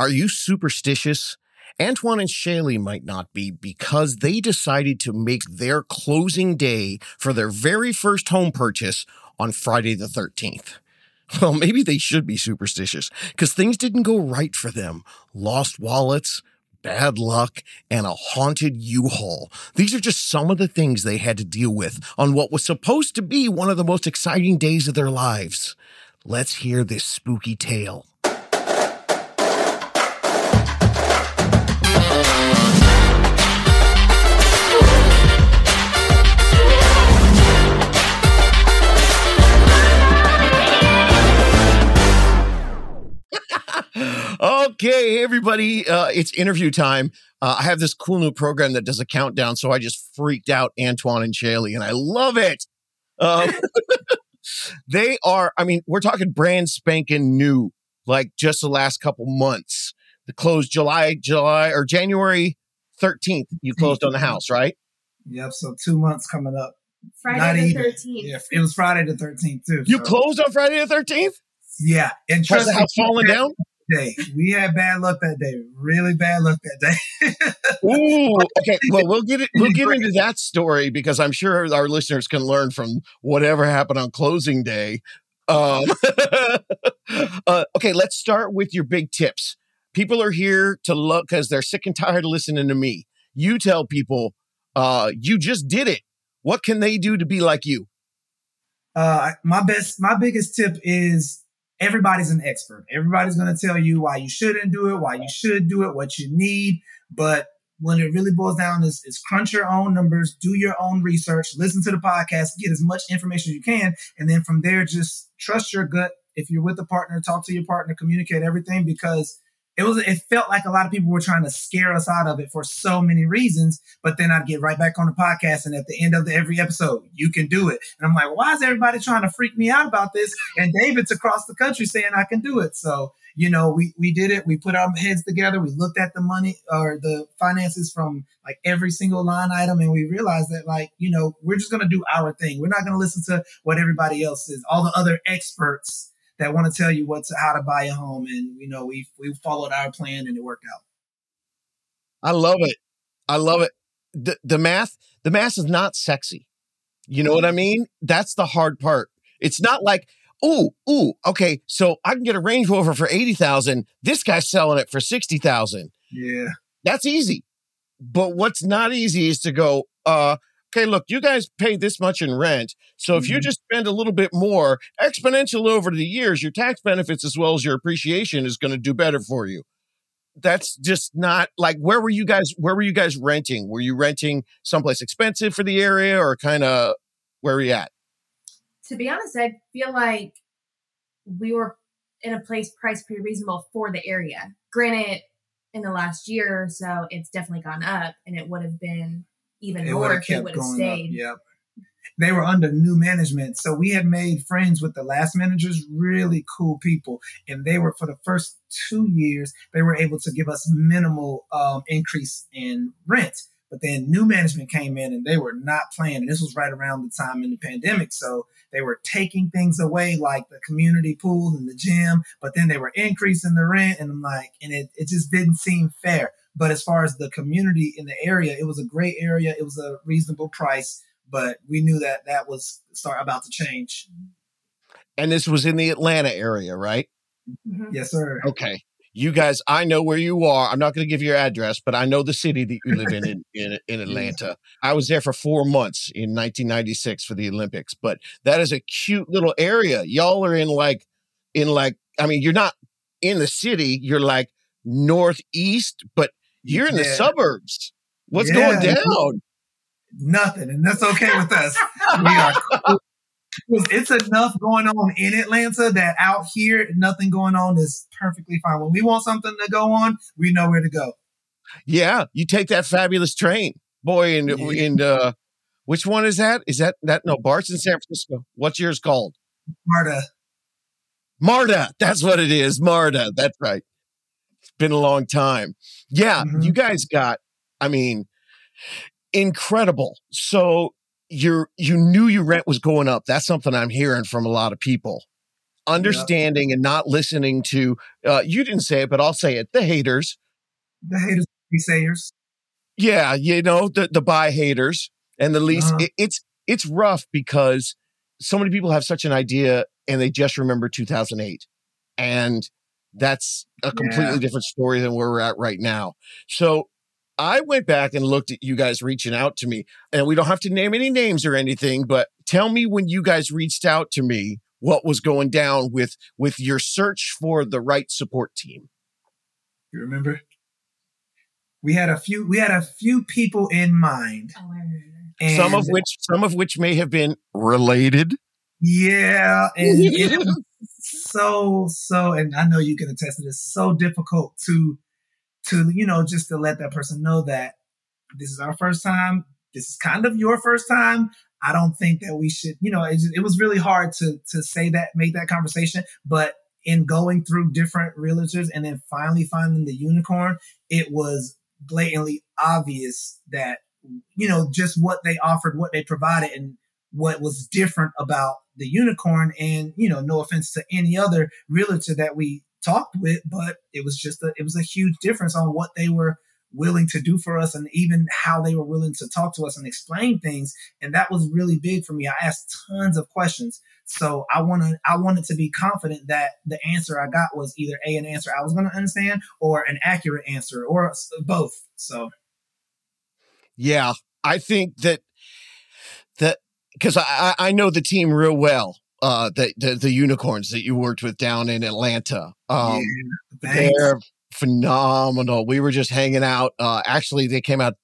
Are you superstitious? Antwan and Chailee might not be because they decided to make their closing day for their very first home purchase on Friday the 13th. Well, maybe they should be superstitious because things didn't go right for them. Lost wallets, bad luck, and a haunted U-Haul. These are just some of the things they had to deal with on what was supposed to be one of the most exciting days of their lives. Let's hear this spooky tale. Okay, everybody, uh, it's interview time. Uh, I have this cool new program that does a countdown, so I just freaked out Antwan and Chailee, and I love it. Um, they are, I mean, we're talking brand spanking new, like just the last couple months. The closed July, July or January 13th, you closed on the house, right? Yep. So two months coming up. Friday the 13th. Yeah, it was Friday the 13th too. You so. closed on Friday the 13th? Yeah. And Has trust the me, house fallen down? Day. We had bad luck that day. Really bad luck that day. Ooh, okay. Well, we'll get it. We'll get into that story because I'm sure our listeners can learn from whatever happened on closing day. Um, uh, okay, let's start with your big tips. People are here to look because they're sick and tired of listening to me. You tell people, uh, you just did it. What can they do to be like you? uh, my best, my biggest tip is everybody's an expert. Everybody's going to tell you why you shouldn't do it, why you should do it, what you need. But when it really boils down is, is crunch your own numbers, do your own research, listen to the podcast, get as much information as you can. And then from there, just trust your gut. If you're with a partner, talk to your partner, communicate everything because it was it felt like a lot of people were trying to scare us out of it for so many reasons but then i'd get right back on the podcast and at the end of the, every episode you can do it. And i'm like why is everybody trying to freak me out about this? And david's across the country saying i can do it. So you know we we did it. We put our heads together. We looked at the money or the finances from like every single line item and we realized that like you know we're just going to do our thing. We're not going to listen to what everybody else is all the other experts that want to tell you what's how to buy a home and you know we we followed our plan and it worked out I love it. I love it. The, the math, the math is not sexy. You know what I mean? That's the hard part. It's not like, ooh, ooh, okay, so I can get a Range Rover for 80,000. This guy's selling it for 60,000. yeah That's easy. But what's not easy is to go, uh, okay, look, you guys pay this much in rent. So if you Mhm. just spend a little bit more, exponential over the years, your tax benefits as well as your appreciation is going to do better for you. That's just not like where were you guys where were you guys renting? Were you renting someplace expensive for the area or kind of where were you at? To be honest, I feel like we were in a place priced pretty reasonable for the area. Granted, in the last year or so, it's definitely gone up, and it would have been even it more would if it would have going up stayed. yep they were under new management. So we had made friends with the last managers really cool people. And they were for the first two years they were able to give us minimal um, increase in rent. But then new management came in and they were not playing. And this was right around the time in the pandemic. So they were taking things away like the community pool and the gym but then they were increasing the rent. And i'm like and it, it just didn't seem fair. But as far as the community in the area it was a great area. It was a reasonable price but we knew that that was start about to change And this was in the Atlanta area, right? Mhm. yes sir Okay. You guys, I know where you are. I'm not going to give your address, but I know the city that you live in in, in, in Atlanta. I was there for four months in 1996 for the Olympics, but that is a cute little area. Y'all are in like, in like, I mean, you're not in the city. You're like northeast, but you're in the suburbs. What's Yeah. going down? Nothing and that's okay with us we are cool. it's enough going on in atlanta that out here nothing going on is perfectly fine when we want something to go on we know where to go Yeah, you take that fabulous train, boy. And Yeah. and uh, which one is that? Is that that no? Bart's in San Francisco. What's yours called? marta Marta. That's what it is. Marta. That's right. It's been a long time. Yeah, Mhm. you guys got, I mean, incredible. So you're you knew your rent was going up. That's something I'm hearing from a lot of people. understanding and not listening to uh, you didn't say it but i'll say it the haters The haters, be sayers. yeah you know the the buy haters and the least Uh-huh. it, it's it's rough because so many people have such an idea and they just remember 2008 and that's a completely Yeah. different story than where we're at right now so i went back and looked at you guys reaching out to me and we don't have to name any names or anything but tell me when you guys reached out to me what was going down with with your search for the right support team You remember? We had a few. We had a few people in mind, Oh, and some of which some of which may have been related yeah, and it was so so. And I know you can attest to this. So difficult to to you know just to let that person know that this is our first time. This is kind of your first time. I don't think that we should. You know, it, it was really hard to to say that, make that conversation, but. In going through different realtors and then finally finding the unicorn, it was blatantly obvious that you know just what they offered what they provided and what was different about the unicorn and you know no offense to any other realtor that we talked with but it was just a it was a huge difference on what they were willing to do for us and even how they were willing to talk to us and explain things. And that was really big for me. I asked tons of questions. So i wanted i wanted to be confident that the answer i got was either a an answer i was going to understand or an accurate answer or both. So. Yeah, I think that that because I I I know the team real well. Uh, the, the the unicorns that you worked with down in Atlanta. Um, yeah, they're phenomenal. We were just hanging out. Uh, actually, they came out.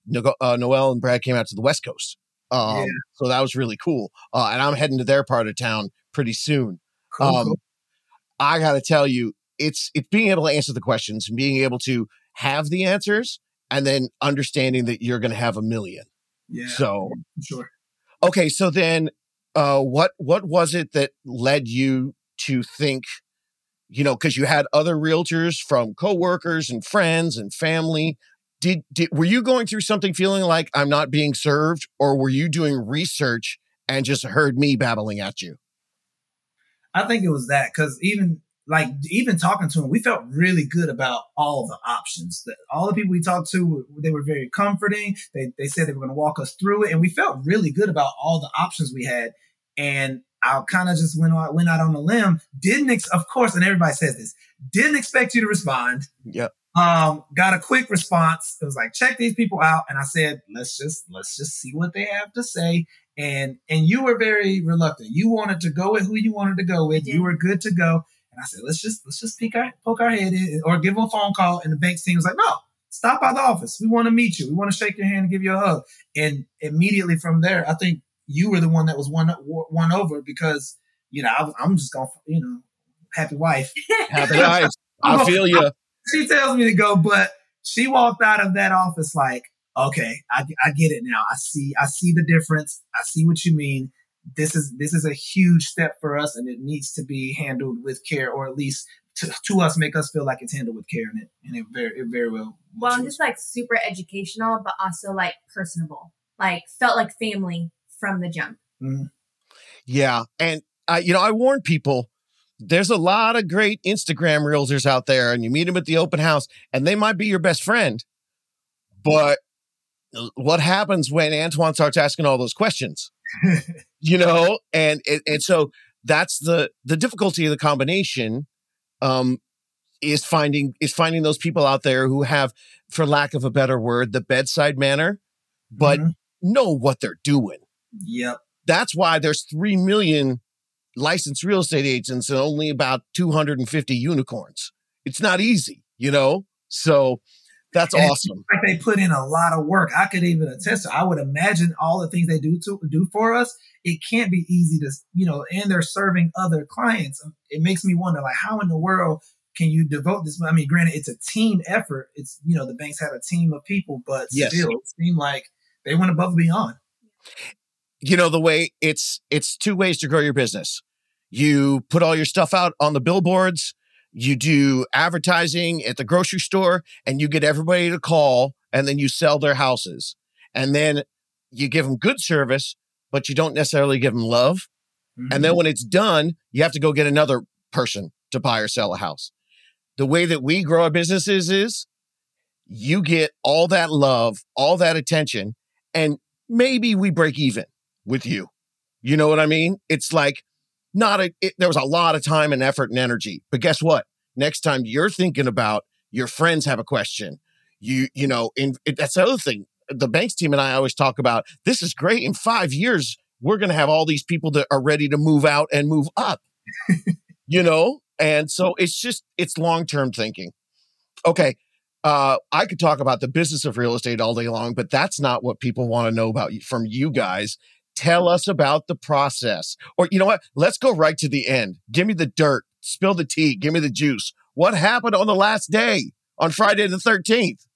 Uh, Noel and Brad came out to the West Coast. Um, Yeah. so that was really cool. Uh, and I'm heading to their part of town pretty soon. Cool, um, cool. I got to tell you, it's it's being able to answer the questions and being able to have the answers, and then understanding that you're going to have a million. yeah So sure okay, so then, uh, what what was it that led you to think? You know, because you had other realtors from coworkers and friends and family. Did, did were you going through something feeling like I'm not being served, or were you doing research and just heard me babbling at you? I think it was that because even like even talking to him, we felt really good about all the options. That all the people we talked to, they were very comforting. They they said they were going to walk us through it, and we felt really good about all the options we had. And I kind of just went out went out on a limb. Didn't ex- of course, and everybody says this. Didn't expect you to respond. Yep. Um, got a quick response. It was like, check these people out. And I said, let's just let's just see what they have to say. And and you were very reluctant. You wanted to go with who you wanted to go with. did. You were good to go. And I said, let's just let's just peek our, poke our head in or give them a phone call. And the bank team was like, no, stop by the office. We want to meet you. We want to shake your hand and give you a hug. And immediately from there, I think you were the one that was won won over because you know I, I'm just gonna you know happy wife. Happy eyes. I feel you. She tells me to go, but she walked out of that office like, okay, I, I get it now. I see I see the difference. I see what you mean. This is this is a huge step for us, and it needs to be handled with care, or at least to, to us make us feel like it's handled with care, and it and it very it very well. Well, I'm just like super educational, but also like personable. Like felt like family from the jump. Mhm. Yeah. And, uh, you know, I warn people there's a lot of great Instagram realtors out there, and you meet them at the open house, and they might be your best friend. But what happens when Antwan starts asking all those questions? you know, and, and and so that's the the difficulty of the combination um is finding is finding those people out there who have for lack of a better word the bedside manner but Mhm. know what they're doing yep, that's why there's 3 million licensed real estate agents and only about 250 unicorns. It's not easy, you know? So that's And- awesome. like they put in a lot of work. I could even attest. to I would imagine all the things they do to do for us. It can't be easy to you know, and they're serving other clients. It makes me wonder, like, how in the world can you devote this? I mean, granted, it's a team effort. It's you know, the banks had a team of people, but Yes. still, it seemed like they went above and beyond. You know the way it's it's two ways to grow your business. You put all your stuff out on the billboards, you do advertising at the grocery store and you get everybody to call and then you sell their houses. And then you give them good service, but you don't necessarily give them love. And then mm-hmm. when it's done, you have to go get another person to buy or sell a house. The way that we grow our businesses is you get all that love, all that attention, and maybe we break even with you. You know what I mean? It's like not a, it, there was a lot of time and effort and energy, but guess what? Next time you're thinking about your friends have a question, you, you know, in, it, that's the other thing. The banks team and I always talk about this is great. In five years, we're going to have all these people that are ready to move out and move up, you know? And so it's just, it's long term thinking. Okay. Uh, I could talk about the business of real estate all day long, but that's not what people want to know about you, from you guys. Tell us about the process. Or you know what? Let's go right to the end. Give me the dirt, spill the tea, give me the juice. What happened on the last day on Friday the 13th?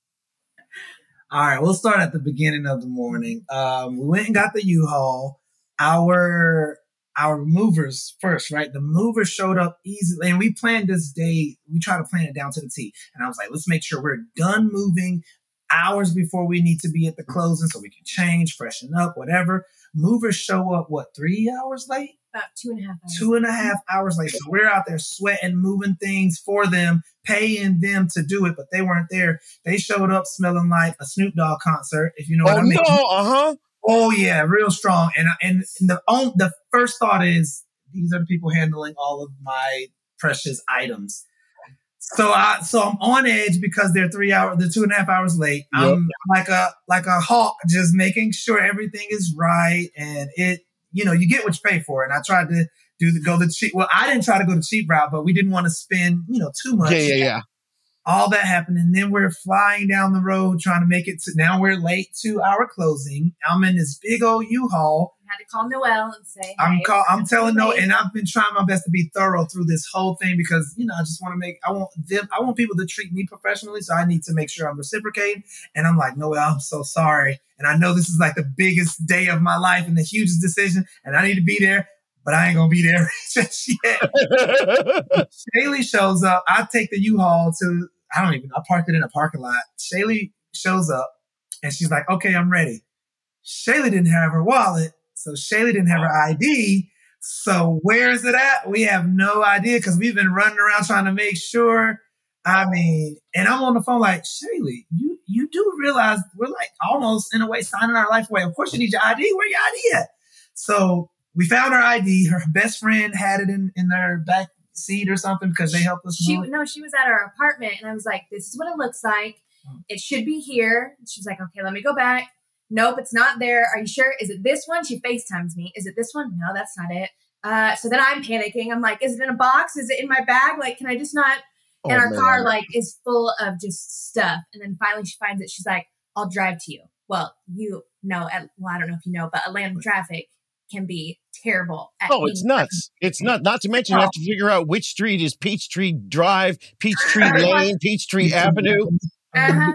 All right, we'll start at the beginning of the morning. Um, we went and got the U-Haul. Our our movers first, right? The movers showed up easily, and we planned this day. We try to plan it down to the T. And I was like, let's make sure we're done moving hours before we need to be at the closing, so we can change, freshen up, whatever. Movers show up what three hours late? About two and a half hours. Two and a half hours late. So we're out there sweating, moving things for them, paying them to do it, but they weren't there. They showed up smelling like a Snoop Dogg concert, if you know Oh what I mean. no, uh-huh. Oh yeah, real strong. And and the on, the first thought is these are the people handling all of my precious items. So I so I'm on edge because they're three hours, they're two and a half hours late. I'm like a like a hawk, just making sure everything is right and it you know you get what you pay for. And I tried to do the go the cheap. Well, I didn't try to go the cheap route, but we didn't want to spend you know too much Yeah, yeah, yeah. All that happened. And then we're flying down the road trying to make it to now we're late to our closing. I'm in this big old u-haul. I had to call Noel and say, i'm call, i'm I'm telling Noel and i've been trying my best to be thorough through this whole thing because you know i just want to make i want them i want people to treat me professionally so i need to make sure i'm reciprocating. And i'm like noel i'm so sorry. And i know this is like the biggest day of my life and the hugest decision and i need to be there but i ain't gonna be there just yet Chailee shows up. I take the U-Haul to, I don't even, I parked it in a parking lot. Chailee shows up and she's like, okay, I'm ready. Chailee didn't have her wallet. So Chailee didn't have her ID. So where is it at? We have no idea because we've been running around trying to make sure. I mean, and I'm on the phone like, Chailee, you, you do realize we're like almost in a way signing our life away. Of course you need your ID. Where your ID at? So we found her ID. Her best friend had it in, in their back seat or something because they helped us. She move. no, she was at our apartment, and I was like, "This is what it looks like. Hmm. It should be here." She's like, "Okay, let me go back." Nope, it's not there. Are you sure? Is it this one? She FaceTimes me. Is it this one? No, that's not it. Uh, so then I'm panicking. I'm like, "Is it in a box? Is it in my bag? Like, can I just not?" Oh, and our man. car like is full of just stuff. And then finally she finds it. She's like, "I'll drive to you." Well, you know, well, I don't know if you know, but Atlanta traffic can be terrible. At Oh, it's any nuts. It's not not to mention you have to figure out which street is Peachtree Drive, Peachtree Lane, Peachtree Avenue. Uh-huh.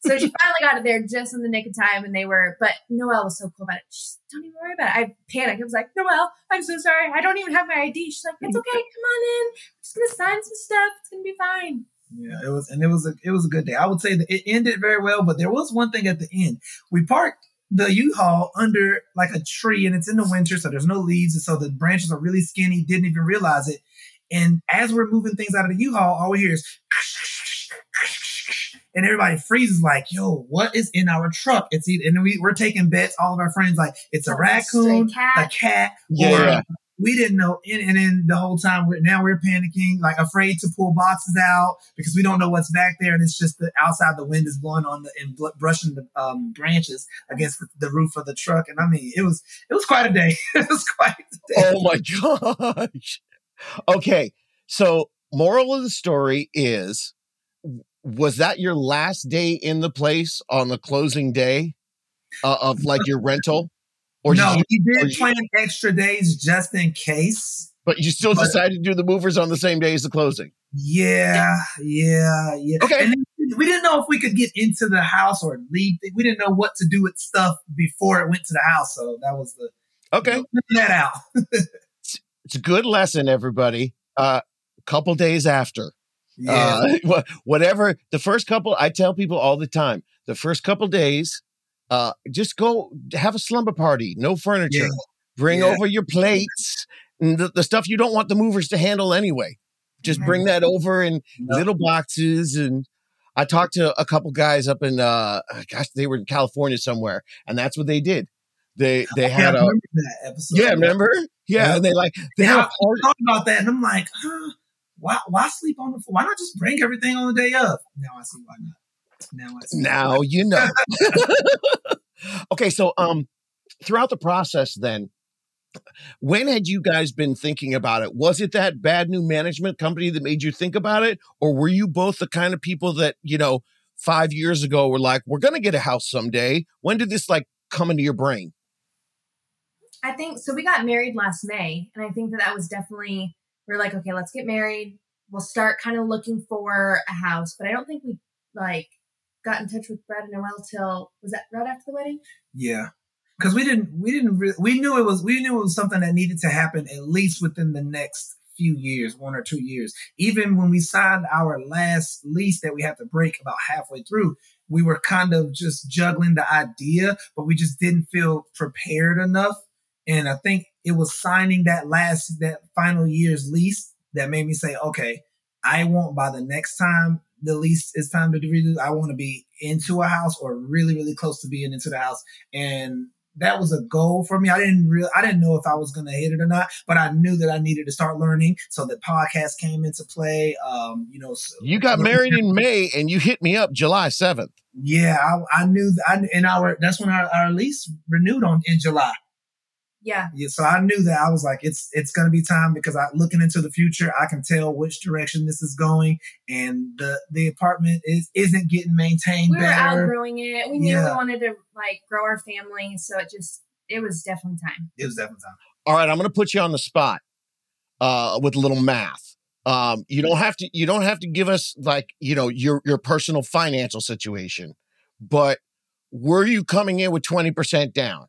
So she finally got it there just in the nick of time, and they were. But Noelle was so cool about it. She's don't even worry about it. I panicked. I was like, Noelle, I'm so sorry. I don't even have my ID. She's like, it's okay. Come on in. I'm just gonna sign some stuff. It's gonna be fine. Yeah, it was, and it was a, it was a good day. I would say that it ended very well, but there was one thing at the end. We parked the U-Haul under like a tree, and it's in the winter, so there's no leaves, and so the branches are really skinny. Didn't even realize it. And as we're moving things out of the U-Haul, all we hear is, and everybody freezes like, "Yo, what is in our truck?" It's either, and we, we're taking bets. All of our friends like, "It's a Or a raccoon, cat. a cat, Yeah, or yeah. We didn't know. And, and then the whole time, we're, now we're panicking, like afraid to pull boxes out because we don't know what's back there. And it's just the outside, the wind is blowing on the and bl- brushing the um, branches against the, the roof of the truck. And I mean, it was it was quite a day. it was quite a day. Oh my gosh. Okay. So, moral of the story is was that your last day in the place on the closing day uh, of like your rental? Or no, did you, we or did you- plan extra days just in case. but you still but- decided to do the movers on the same day as the closing. Yeah, yeah, yeah. Okay. And then we didn't know if we could get into the house or leave. We didn't know what to do with stuff before it went to the house. So that was the Okay. figure that out. It's a good lesson, everybody. Uh, couple days after. Yeah. Uh, whatever the first couple, I tell people all the time, the first couple days, uh, just go have a slumber party, no furniture, Yeah. bring Yeah. over your plates, And the, the stuff you don't want the movers to handle anyway. Just bring that over in little boxes. And I talked to a couple guys up in, uh, gosh, they were in California somewhere, and that's what they did. They they I had a yeah, remember? Yeah, Yeah. and they like they Yeah, had a I party. thought about that, and I'm like, huh? Why? Why sleep on the floor? Why not just bring everything on the day of? Now I see why not. Now I see. why Now you know. okay, so um, throughout the process, then, when had you guys been thinking about it? Was it that bad new management company that made you think about it, or were you both the kind of people that you know five years ago were like, "We're gonna get a house someday"? When did this like come into your brain? I think so. We got married last May, and I think that that was definitely we are like, okay, let's get married. We'll start kind of looking for a house, but I don't think we like got in touch with Brad and Noel till was that right after the wedding? Yeah, because we didn't. We didn't. Re- we knew it was. We knew it was something that needed to happen at least within the next few years, one or two years. Even when we signed our last lease that we had to break about halfway through, we were kind of just juggling the idea, but we just didn't feel prepared enough. And I think it was signing that last, that final year's lease that made me say, okay, I want by the next time the lease is time to redo, I want to be into a house or really, really close to being into the house. And that was a goal for me. I didn't really, I didn't know if I was going to hit it or not, but I knew that I needed to start learning. So the podcast came into play. Um, you know, so- You got married in May, and you hit me up July seventh. Yeah, I, I knew that. I, and our that's when our, our lease renewed on in July. Yeah, Yeah, so I knew that I was like, it's it's gonna be time because I looking into the future, I can tell which direction this is going, and the the apartment is isn't getting maintained we were better. outgrowing it. We knew we wanted to like grow our family, so it just it was definitely time. it was definitely time. All right, I'm going to put you on the spot uh, with a little math. Um, you don't have to. You don't have to give us like you know your your personal financial situation, but were you coming in with twenty percent down?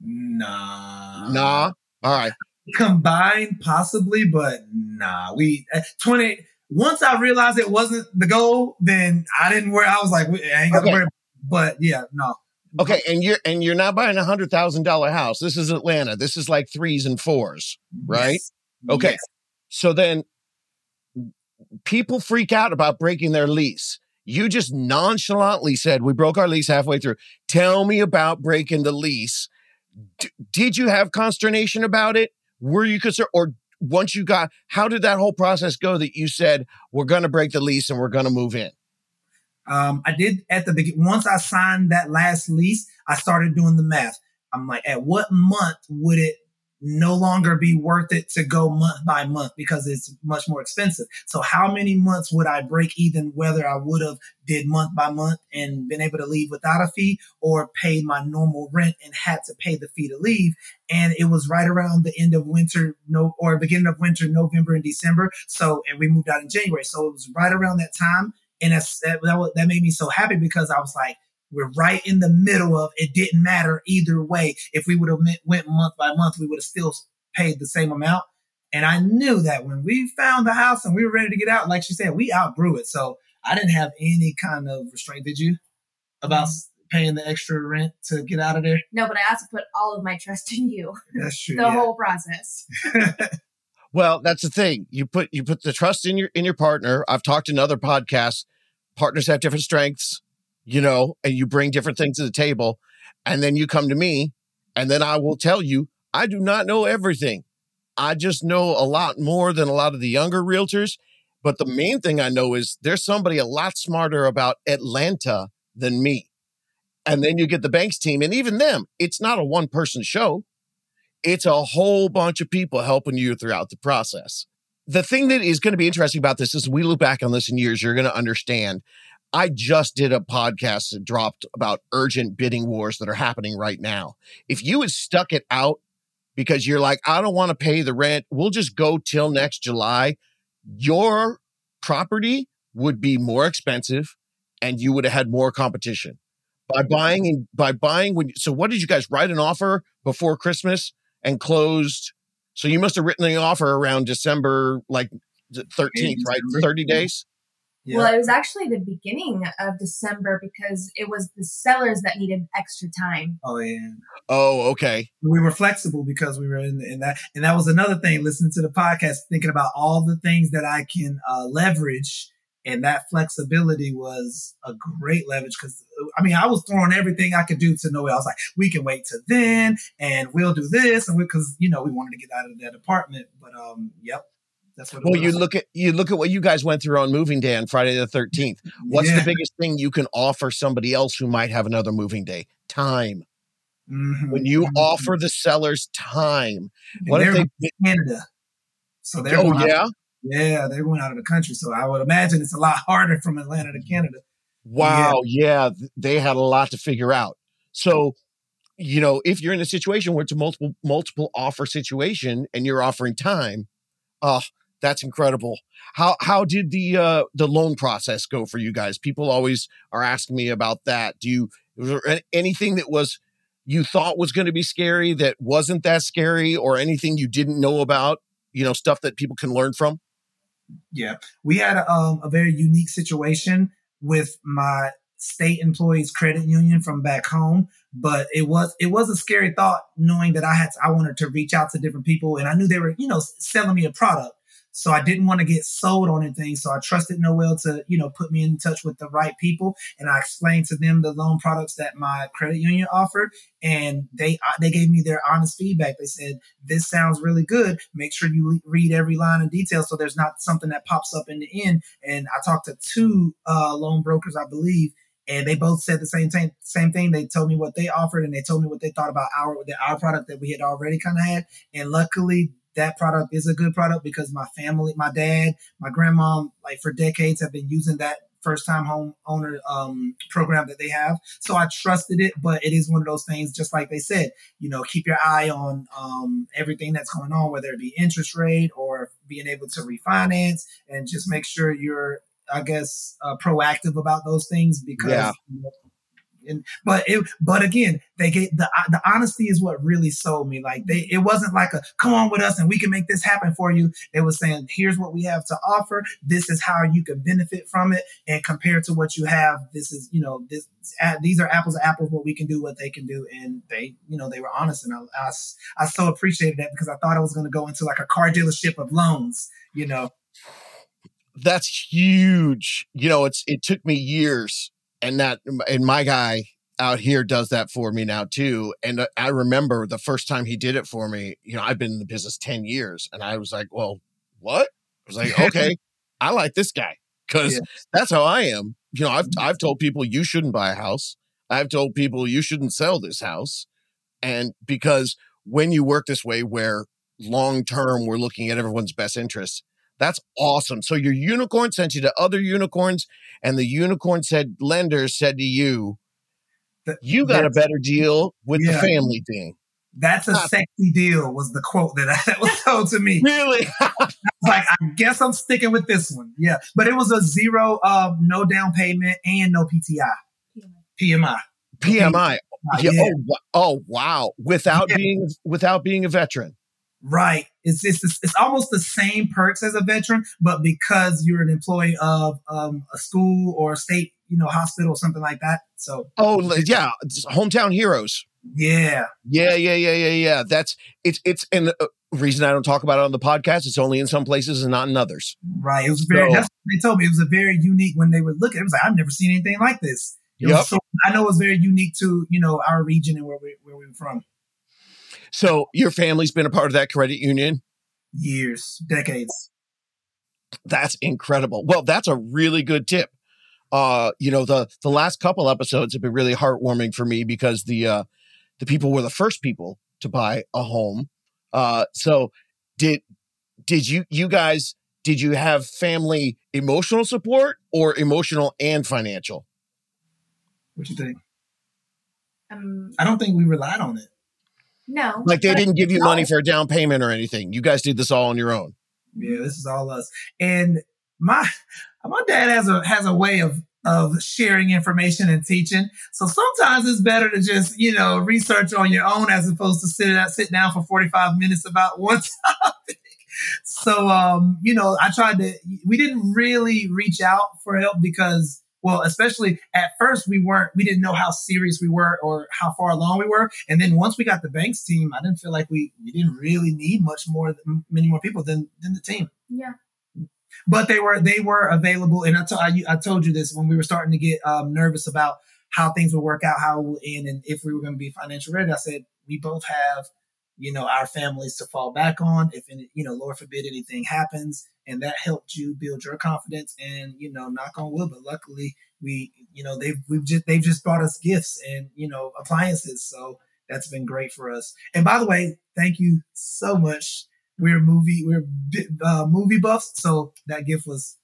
Nah, Nah. All right. combined possibly, but nah. We uh, twenty. Once I realized it wasn't the goal, then I didn't worry. I was like, I ain't got Okay. to worry. But yeah, no. Okay, and you're and you're not buying a hundred thousand dollar house. This is Atlanta. This is like threes and fours. Right? Yes. Okay. Yes. So then people freak out about breaking their lease. You just nonchalantly said, We broke our lease halfway through. Tell me about breaking the lease. D- did you have consternation about it? Were you concerned? Or once you got, how did that whole process go that you said, We're going to break the lease and we're going to move in? Um, I did at the beginning. Once I signed that last lease, I started doing the math. I'm like, at what month would it no longer be worth it to go month by month because it's much more expensive? So how many months would I break even whether I would have did month by month and been able to leave without a fee or paid my normal rent and had to pay the fee to leave? And it was right around the end of winter, no, or beginning of winter, November and December. So, and we moved out in January. So it was right around that time and that's, that, that, that made me so happy because I was like, we're right in the middle of it. Didn't matter either way. If we would have went month by month, we would have still paid the same amount. And I knew that when we found the house and we were ready to get out, like she said, we outgrew it. So I didn't have any kind of restraint. Did you about mm-hmm. paying the extra rent to get out of there? No, but I also put all of my trust in you That's true. the yeah. whole process. Well, that's the thing. You put you put the trust in your in your partner. I've talked in other podcasts. Partners have different strengths, you know, and you bring different things to the table. And then you come to me, and then I will tell you, I do not know everything. I just know a lot more than a lot of the younger realtors. But the main thing I know is there's somebody a lot smarter about Atlanta than me. And then you get the Banks team, and even them, it's not a one person show it's a whole bunch of people helping you throughout the process. The thing that is going to be interesting about this is we look back on this in years, you're going to understand. I just did a podcast that dropped about urgent bidding wars that are happening right now. If you had stuck it out because you're like, I don't want to pay the rent, we'll just go till next July, your property would be more expensive and you would have had more competition. By buying and by buying when so what did you guys write an offer before Christmas and closed? So you must have written the offer around December like 13th, right? 30 days. Well, it was actually the beginning of December because it was the sellers that needed extra time. Oh yeah. Oh, okay. We were flexible because we were in, in that, and that was another thing. Listening to the podcast, thinking about all the things that I can uh, leverage, and that flexibility was a great leverage. Because I mean, I was throwing everything I could do to Noel. I was like, we can wait to then, and we'll do this, and because you know we wanted to get out of that apartment. But um, yep, that's what. Well, you look at you look at what you guys went through on moving day on Friday the thirteenth. What's Yeah. the biggest thing you can offer somebody else who might have another moving day? Time. Mhm. When you Mhm. offer the sellers time, And what if they're in Canada, so they're Oh yeah. yeah, they're going out of the country. So I would imagine it's a lot harder from Atlanta to Canada. Wow. Yeah. th- They had a lot to figure out. So, you know, if you're in a situation where it's a multiple multiple offer situation and you're offering time, oh, that's incredible. How how did the uh the loan process go for you guys? People always are asking me about that. Do you was there anything that was you thought was going to be scary that wasn't that scary or anything you didn't know about, you know, stuff that people can learn from? Yeah, we had a, um, a very unique situation with my state employees credit union from back home, but it was it was a scary thought knowing that I had to, I wanted to reach out to different people and I knew they were you know selling me a product. So I didn't want to get sold on anything. So I trusted Noel to, you know, put me in touch with the right people. And I explained to them the loan products that my credit union offered. And they uh, they gave me their honest feedback. They said, this sounds really good. Make sure you read every line in detail so there's not something that pops up in the end. And I talked to two uh, loan brokers, I believe, and they both said the same thing. Same thing. They told me what they offered, and they told me what they thought about our the, our product that we had already kind of had. And luckily, that product is a good product because my family, my dad, my grandma, like for decades, have been using that first time home owner um, program that they have. So I trusted it, but it is one of those things, just like they said, you know, keep your eye on um, everything that's going on, whether it be interest rate or being able to refinance, and just make sure you're, I guess, uh, proactive about those things because. Yeah. you know, and, but it, but again, they get the the honesty is what really sold me. Like they, it wasn't like a come on with us and we can make this happen for you. It was saying here's what we have to offer. This is how you can benefit from it, and compared to what you have, this is you know this uh, these are apples to apples. What we can do, what they can do, and they you know they were honest, and I I, I so appreciated that because I thought I was going to go into like a car dealership of loans. You know, that's huge. You know, it's it took me years, and that and my guy out here does that for me now too. And I remember the first time he did it for me. You know, I've been in the business ten years, and I was like, "Well, what?" I was like, "Okay, I like this guy because Yeah. that's how I am." You know, I've mm-hmm. I've told people you shouldn't buy a house. I've told people you shouldn't sell this house, and because when you work this way, where long term we're looking at everyone's best interests that's awesome. So your unicorn sent you to other unicorns, and the unicorn said lender said to you, "You got a better deal with the family thing." that's a sexy deal was the quote that, that was told to me. Really? like I guess I'm sticking with this one. Yeah, but it was a zero, um, no down payment and no PTI, PMI. PMI. Uh, Yeah. yeah, Oh, oh, wow. Without Yeah. being without being a veteran. Right. It's, it's it's almost the same perks as a veteran, but because you're an employee of um, a school or a state, you know, hospital or something like that. So Oh, yeah. It's hometown heroes. yeah, Yeah, yeah, yeah, yeah, yeah. That's it's it's and the uh, reason I don't talk about it on the podcast. It's only in some places and not in others. right. It was very. So- that's what they told me. It was a very unique when they were looking. it. Was like I've never seen anything like this. It Yep. so, I know it was very unique to you know our region and where we where we were from. So your family's been a part of that credit union. Years, decades. That's incredible. Well, that's a really good tip. Uh, you know, the the last couple episodes have been really heartwarming for me because the uh the people were the first people to buy a home. Uh so did did you you guys did you have family emotional support or emotional and financial? What do you think? Um, I don't think we relied on it. No. Like they didn't give you No. money for a down payment or anything. You guys did this all on your own. Yeah, this is all us. And my my dad has a has a way of of sharing information and teaching. So sometimes it's better to just, you know, research on your own as opposed to sit out sit down for 45 minutes about one topic. So so um, you know, I tried to. We didn't really reach out for help because, well, especially at first, we weren't. We didn't know how serious we were or how far along we were. And then once we got the banks team, I didn't feel like we we didn't really need much more, many more people than than the team. Yeah. But they were they were available, and I, to, I, I told you this when we were starting to get um, nervous about how things would work out, how we would end, and if we were going to be financial ready. I said we both have you know, our families to fall back on if, any, you know, Lord forbid anything happens. And that helped you build your confidence and, you know, knock on wood. But luckily we, you know, they've, we've just, they've just brought us gifts and, you know, appliances. So that's been great for us. And by the way, thank you so much. We're movie, we're uh, movie buffs. So that gift was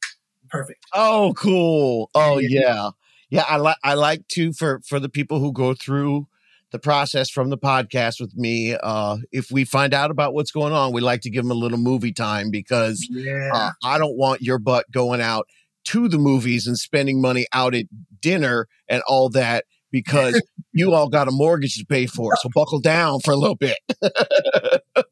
perfect. Oh, cool. Oh yeah. Yeah. I like, I like to, for, for the people who go through, the process from the podcast with me. Uh, if we find out about what's going on, we like to give them a little movie time because yeah. uh, I don't want your butt going out to the movies and spending money out at dinner and all that because you all got a mortgage to pay for. So buckle down for a little bit.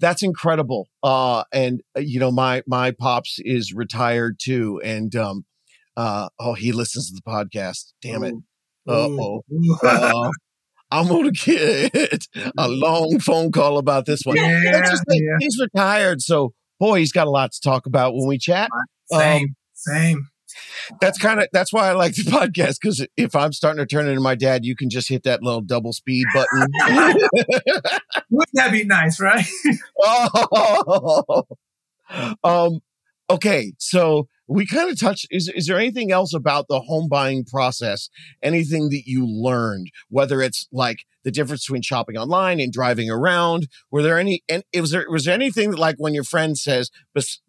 That's incredible. Uh, and uh, you know, my my pops is retired too, and um, uh, oh, he listens to the podcast. Damn it. Uh, I'm gonna get a long phone call about this one. Yeah, Just, yeah. He's retired, so boy, he's got a lot to talk about when we chat. Same, Um, same. That's kind of that's why I like the podcast because if I'm starting to turn into my dad, you can just hit that little double speed button. Wouldn't that be nice, right? oh. Um. Okay, so we kind of touched. Is is there anything else about the home buying process? Anything that you learned, whether it's like the difference between shopping online and driving around? Were there any? And was there was there anything that like when your friend says, bes-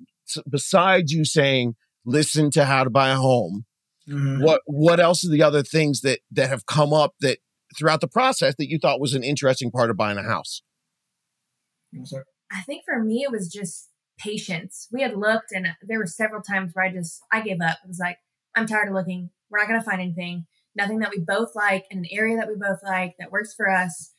besides you saying, listen to how to buy a home, Mhm. what what else are the other things that that have come up that throughout the process that you thought was an interesting part of buying a house? Yes, sir. I think for me, it was just patience. We had looked, and there were several times where I just I gave up. It was like I'm tired of looking. We're not going to find anything. Nothing that we both like in an area that we both like that works for us.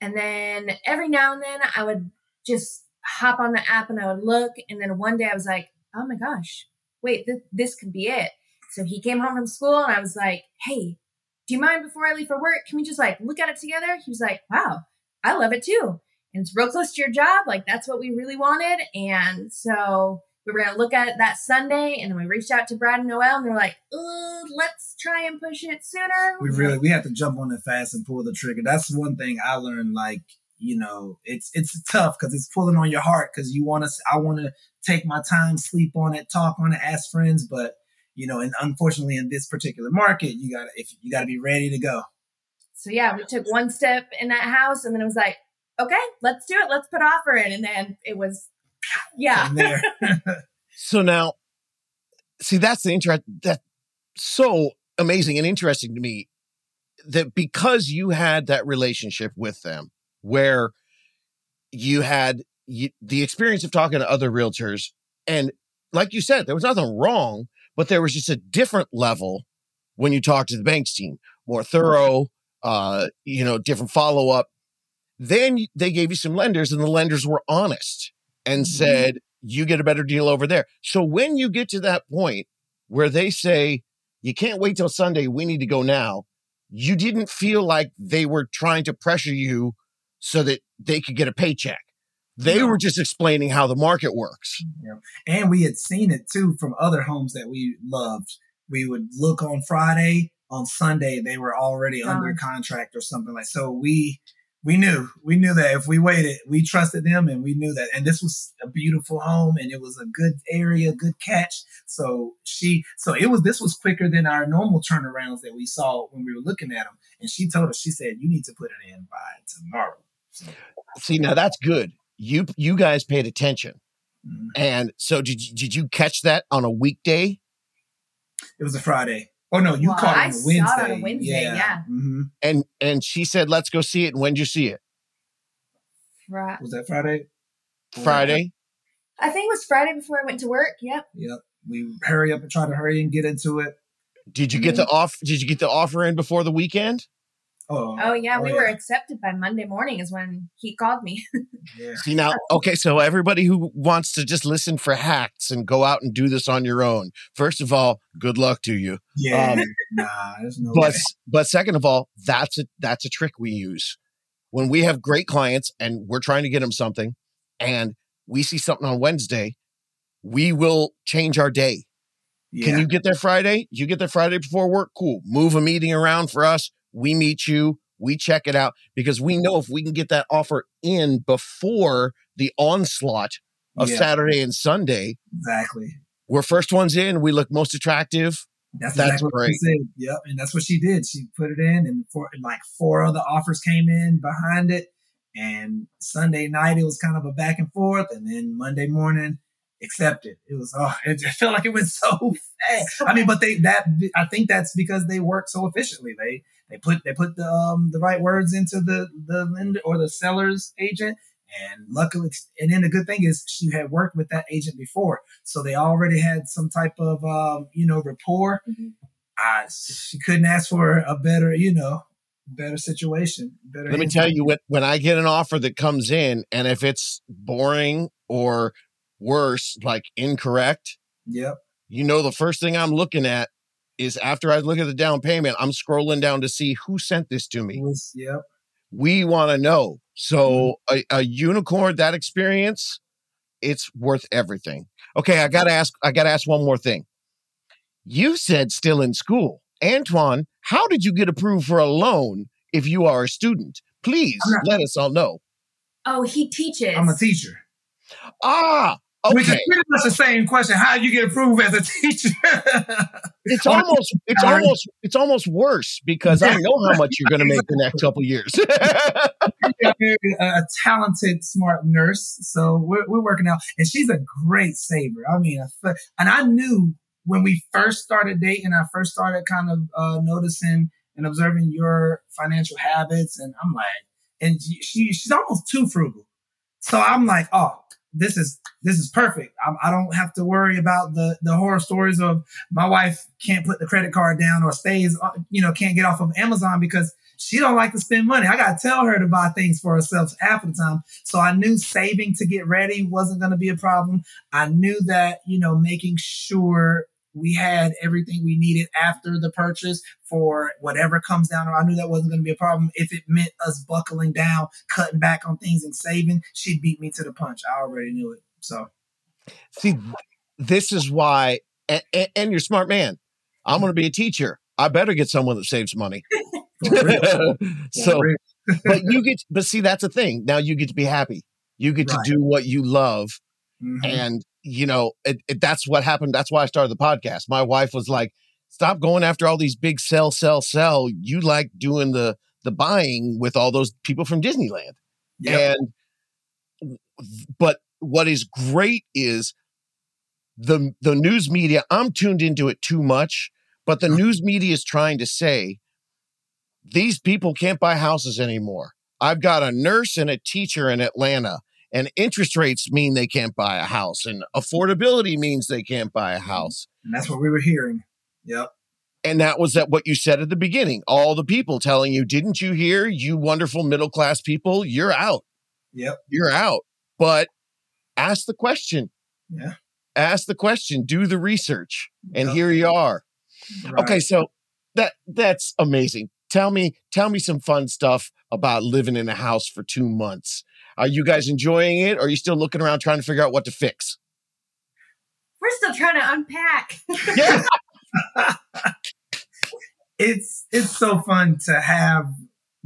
And then every now and then, I would just hop on the app and I would look. And then one day, I was like, "Oh my gosh, wait, th- this could be it." So he came home from school, and I was like, "Hey, do you mind before I leave for work? Can we just like look at it together?" He was like, "Wow, I love it too." And it's real close to your job. Like that's what we really wanted. And so we were gonna look at it that Sunday, and then we reached out to Brad and Noel, and they're like, "Uh, let's try and push it sooner." We really we have to jump on it fast and pull the trigger. That's one thing I learned. Like you know, it's it's tough because it's pulling on your heart because you want to. I want to take my time, sleep on it, talk on it, ask friends, but you know, and unfortunately, in this particular market, you got to if you got to be ready to go. So yeah, we took one step in that house, and then it was like, "Okay, let's do it. Let's put offer in." And then it was, yeah, So now, see, that's the interest. That's so amazing and interesting to me that because you had that relationship with them, where you had you, the experience of talking to other realtors, and like you said, there was nothing wrong, but there was just a different level when you talked to the banks team, more thorough, uh, you know, different follow up. Then they gave you some lenders, and the lenders were honest and Mhm. said, you get a better deal over there. So when you get to that point where they say, you can't wait till Sunday, we need to go now, you didn't feel like they were trying to pressure you so that they could get a paycheck. They No. were just explaining how the market works. and we had seen it too from other homes that we loved. We would look on Friday, on Sunday they were already under contract or something like. So we we knew we knew that if we waited, we trusted them, and we knew that. And this was a beautiful home, and it was a good area, good catch. So she, so it was. This was quicker than our normal turnarounds that we saw when we were looking at them. And she told us, she said, "You need to put it in by tomorrow." So, See, now that's good. You you guys paid attention. mhm. And so did you, did you catch that on a weekday? It was a Friday. Oh no, you Well, caught it I on a saw it on Wednesday, yeah. hmm And and she said, "Let's go see it." And when did you see it? right. Was that Friday? Friday. I think it was Friday before I went to work. Yep. Yep. We hurry up and try to hurry and get into it. Did you get the off? Did you get the offer in before the weekend? Oh, Oh yeah, we oh, were accepted by Monday morning is when he called me. Yeah. See now, okay, so everybody who wants to just listen for hacks and go out and do this on your own, first of all, good luck to you. Yeah. Um, nah, there's no But way. but second of all, that's a that's a trick we use when we have great clients and we're trying to get them something, and we see something on Wednesday, we will change our day. Yeah. Can you get there Friday? You get there Friday before work? Cool. Move a meeting around for us. We meet you. We check it out because we know if we can get that offer in before the onslaught of Yeah, Saturday and Sunday, Exactly. we're first ones in. We look most attractive. That's, That's exactly what she said. Yep, and that's what she did. She put it in, and four, and like four other offers came in behind it. And Sunday night, it was kind of a back and forth, and then Monday morning, accepted. It was oh, it just felt like it went so fast. I mean, but they that I think that's because they work so efficiently. They they put they put the um the right words into the the lender or the seller's agent. And luckily, and then the good thing is she had worked with that agent before, so they already had some type of um, you know rapport. Mhm. I, she couldn't ask for a better, you know, better situation. Better. Let me tell you, when, when I get an offer that comes in, and if it's boring or worse, like incorrect, Yep. you know, the first thing I'm looking at is after I look at the down payment, I'm scrolling down to see who sent this to me. yep. We want to know. So a, a unicorn, that experience, it's worth everything. Okay, I gotta ask. I gotta ask one more thing. You said still in school, Antwan. How did you get approved for a loan if you are a student? Please not- let us all know. Oh, he teaches. I'm a teacher. Ah, Which is pretty much the same question. How you get approved as a teacher? It's almost it's almost it's almost worse because I know how much you're going to make the next couple years. a, talented, smart nurse. So we're, we're working out, and she's a great saver. I mean, and I knew when we first started dating, I first started kind of uh, noticing and observing your financial habits, and I'm like, and she she's almost too frugal. So I'm like, oh, this is this is perfect. I'm, I don't have to worry about the the horror stories of my wife can't put the credit card down or stays, uh, you know, can't get off of Amazon because she don't like to spend money. I gotta tell her to buy things for herself half the time. So I knew saving to get ready wasn't gonna be a problem. I knew that, you know, making sure we had everything we needed after the purchase for whatever comes down. I knew that wasn't going to be a problem. If it meant us buckling down, cutting back on things and saving, she'd beat me to the punch. I already knew it. So See, this is why, and, and you're a smart man. I'm going to be a teacher. I better get someone that saves money. so, but you get, but see, that's the thing. Now you get to be happy. You get Right. to do what you love, Mhm. and you know it, it, that's what happened. That's why I started the podcast. My wife was like, "Stop going after all these big sell, sell, sell. You like doing the the buying with all those people from Disneyland." Yep. And but what is great is the the news media. I'm tuned into it too much, but the news media is trying to say these people can't buy houses anymore. I've got a nurse and a teacher in Atlanta, and interest rates mean they can't buy a house, and affordability means they can't buy a mm-hmm. house. and that's what we were hearing. Yep. And that was that what you said at the beginning. All the people telling you, didn't you hear, you wonderful middle class people, you're out. Yep. You're out. But ask the question. Yeah. Ask the question. Do the research. And Yep. here you are. Right. Okay, so that that's amazing. Tell me, tell me some fun stuff about living in a house for two months. Are you guys enjoying it? Or are you still looking around trying to figure out what to fix? We're still trying to unpack. Yeah. it's it's so fun to have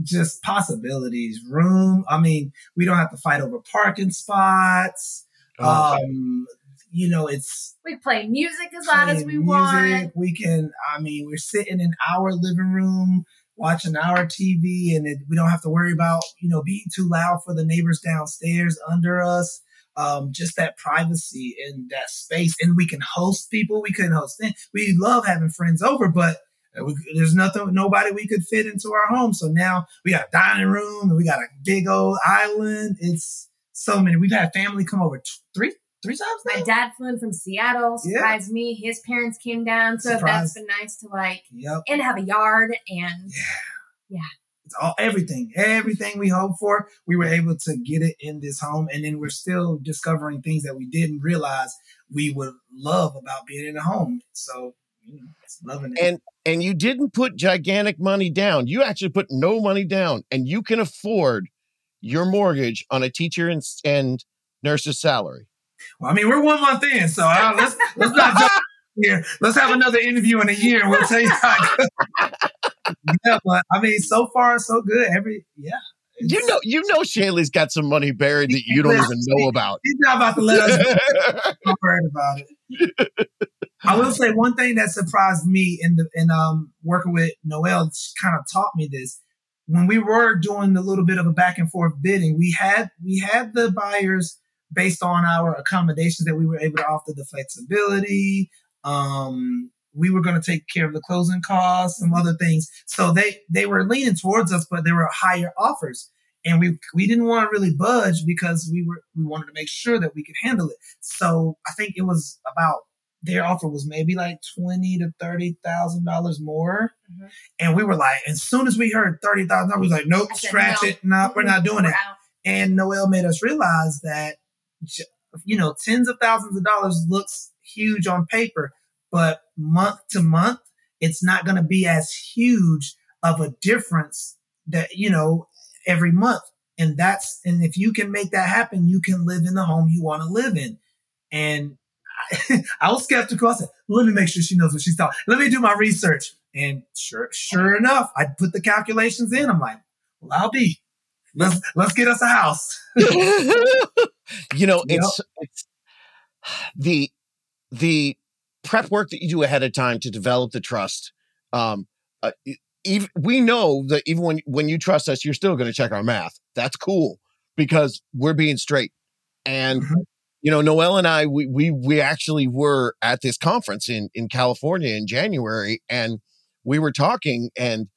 just possibilities room i mean we don't have to fight over parking spots Oh, um you know it's we play music as loud as we playing want. we can i mean we're sitting in our living room watching our tv and it, we don't have to worry about you know being too loud for the neighbors downstairs under us. Um, just that privacy and that space and we can host people we couldn't host then. We love having friends over but uh, we, there's nothing nobody we could fit into our home. So now we got a dining room and we got a big old island. It's so many. We've had family come over t- three three times now My dad flew in from Seattle, Yeah. surprised me. His parents came down, so Surprise. that's been nice to like yep and have a yard and yeah. yeah. It's all, everything, everything we hoped for, we were able to get it in this home. And then we're still discovering things that we didn't realize we would love about being in a home. So, you know, loving it. And and you didn't put gigantic money down. You actually put no money down, and you can afford your mortgage on a teacher and, and nurse's salary. I mean, we're one month in, so uh, let's let's not jump here. Let's have another interview in a year, we'll tell you how. yeah, but I mean, so far so good. Every yeah. You know, you know, Chailee's got some money buried that you don't even know about. He's not about to let us know about it. I will say one thing that surprised me in the in um working with Noel kind of taught me this. When we were doing a little bit of a back and forth bidding, we had we had the buyers based on our accommodations that we were able to offer the flexibility. Um, we were going to take care of the closing costs, some other things. So they they were leaning towards us, but there were higher offers, and we we didn't want to really budge because we were we wanted to make sure that we could handle it. So I think it was about their offer was maybe like twenty to thirty thousand dollars more, mm-hmm. and we were like, as soon as we heard thirty thousand dollars, we was like, nope, scratch no. it, no, we're not doing we're it. Out. And Noel made us realize that you know tens of thousands of dollars looks huge on paper but month to month, it's not going to be as huge of a difference that, you know, every month. And that's, and if you can make that happen, you can live in the home you want to live in. And I, I was skeptical. I said, let me make sure she knows what she's talking. Let me do my research. And sure, sure enough, I put the calculations in. I'm like, well, I'll be. Let's let's get us a house. you know, yep. it's it's the the prep work that you do ahead of time to develop the trust. Um, uh, even, we know that even when when you trust us, you're still going to check our math. That's cool because we're being straight. And mm-hmm. you know, Noel and I, we we we actually were at this conference in in California in January, and we were talking, and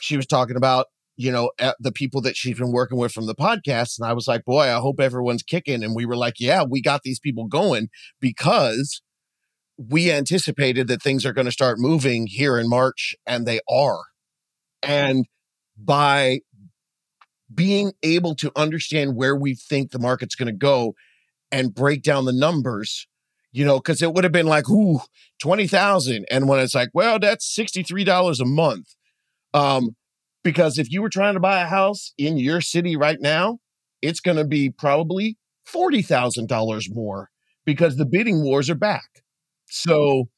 she was talking about you know the people that she's been working with from the podcast, and I was like, boy, I hope everyone's kicking. And we were like, yeah, we got these people going because we anticipated that things are going to start moving here in March, and they are. And by being able to understand where we think the market's going to go and break down the numbers, you know, because it would have been like, ooh, 20,000. And when it's like, well, that's $63 a month. Um, because if you were trying to buy a house in your city right now, it's going to be probably $40,000 more because the bidding wars are back. So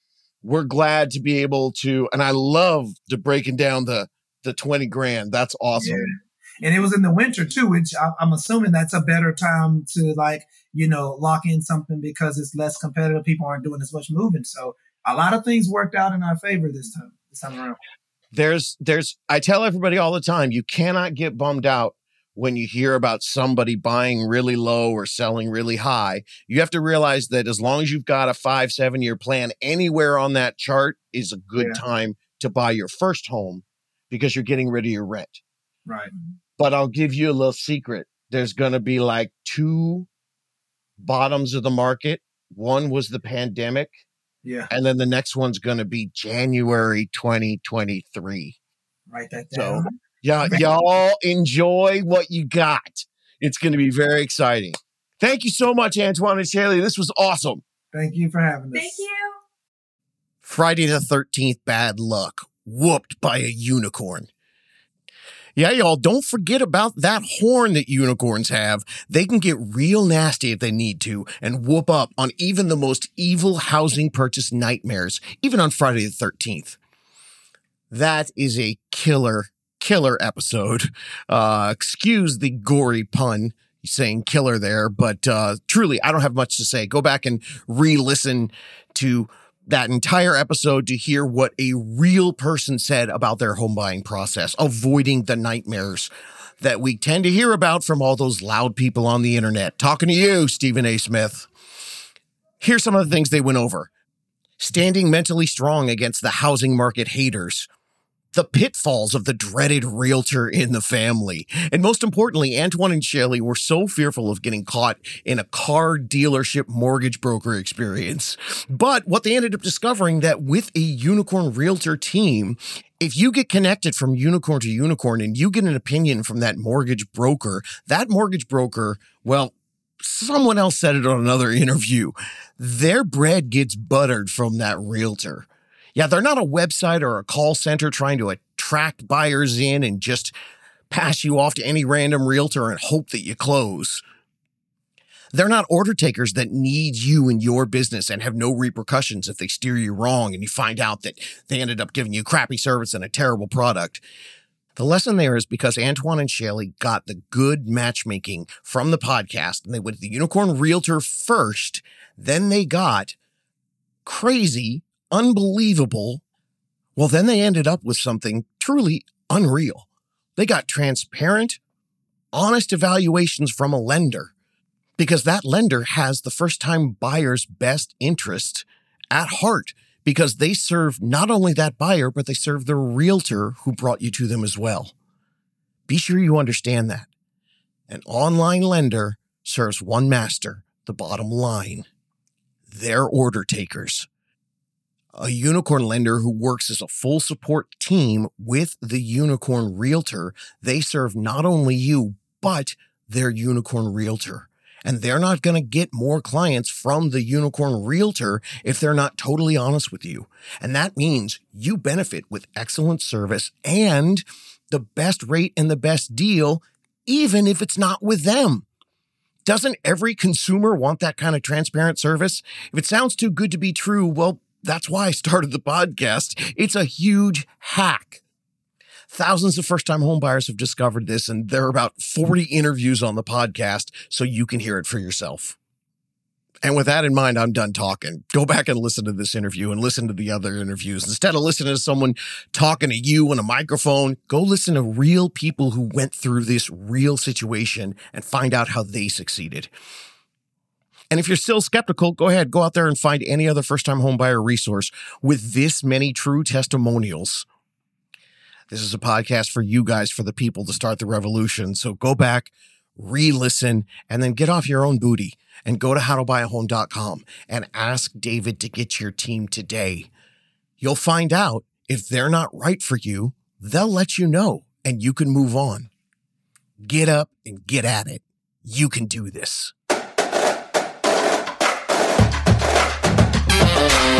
we're glad to be able to, and I love the breaking down the the twenty grand. That's awesome. Yeah. And it was in the winter too, which I'm assuming that's a better time to like you know lock in something because it's less competitive. People aren't doing as much moving, so a lot of things worked out in our favor this time. This time around. There's, there's. I tell everybody all the time, you cannot get bummed out when you hear about somebody buying really low or selling really high, you have to realize that as long as you've got a five, seven year plan, anywhere on that chart is a good yeah. time to buy your first home because you're getting rid of your rent. Right. But I'll give you a little secret. There's going to be like two bottoms of the market. One was the pandemic. Yeah. And then the next one's going to be January 2023. Write that down. So yeah, y'all enjoy what you got. It's going to be very exciting. Thank you so much, Antwan and Chailee. This was awesome. Thank you for having us. Thank you. Friday the 13th, bad luck. Whooped by a unicorn. Yeah, y'all, don't forget about that horn that unicorns have. They can get real nasty if they need to and whoop up on even the most evil housing purchase nightmares, even on Friday the 13th. That is a killer killer episode. Uh, excuse the gory pun saying killer there, but uh, truly, I don't have much to say. Go back and re listen to that entire episode to hear what a real person said about their home buying process, avoiding the nightmares that we tend to hear about from all those loud people on the internet. Talking to you, Stephen A. Smith. Here's some of the things they went over standing mentally strong against the housing market haters the pitfalls of the dreaded realtor in the family. And most importantly, Antwan and Chailee were so fearful of getting caught in a car dealership mortgage broker experience. But what they ended up discovering that with a unicorn realtor team, if you get connected from unicorn to unicorn and you get an opinion from that mortgage broker, that mortgage broker, well, someone else said it on another interview. Their bread gets buttered from that realtor. Yeah, they're not a website or a call center trying to attract buyers in and just pass you off to any random realtor and hope that you close. They're not order takers that need you and your business and have no repercussions if they steer you wrong and you find out that they ended up giving you crappy service and a terrible product. The lesson there is because Antwan and Chailee got the good matchmaking from the podcast and they went to the unicorn realtor first. Then they got crazy unbelievable. Well, then they ended up with something truly unreal. They got transparent, honest evaluations from a lender because that lender has the first time buyer's best interest at heart because they serve not only that buyer, but they serve the realtor who brought you to them as well. Be sure you understand that. An online lender serves one master, the bottom line. They're order takers a unicorn lender who works as a full support team with the unicorn realtor. They serve not only you, but their unicorn realtor. And they're not going to get more clients from the unicorn realtor if they're not totally honest with you. And that means you benefit with excellent service and the best rate and the best deal, even if it's not with them. Doesn't every consumer want that kind of transparent service? If it sounds too good to be true, well, that's why I started the podcast. It's a huge hack. Thousands of first time homebuyers have discovered this, and there are about 40 interviews on the podcast, so you can hear it for yourself. And with that in mind, I'm done talking. Go back and listen to this interview and listen to the other interviews. Instead of listening to someone talking to you on a microphone, go listen to real people who went through this real situation and find out how they succeeded. And if you're still skeptical, go ahead, go out there and find any other first time homebuyer resource with this many true testimonials. This is a podcast for you guys, for the people to start the revolution. So go back, re listen, and then get off your own booty and go to howtobuyahome.com and ask David to get your team today. You'll find out if they're not right for you, they'll let you know and you can move on. Get up and get at it. You can do this. Bye.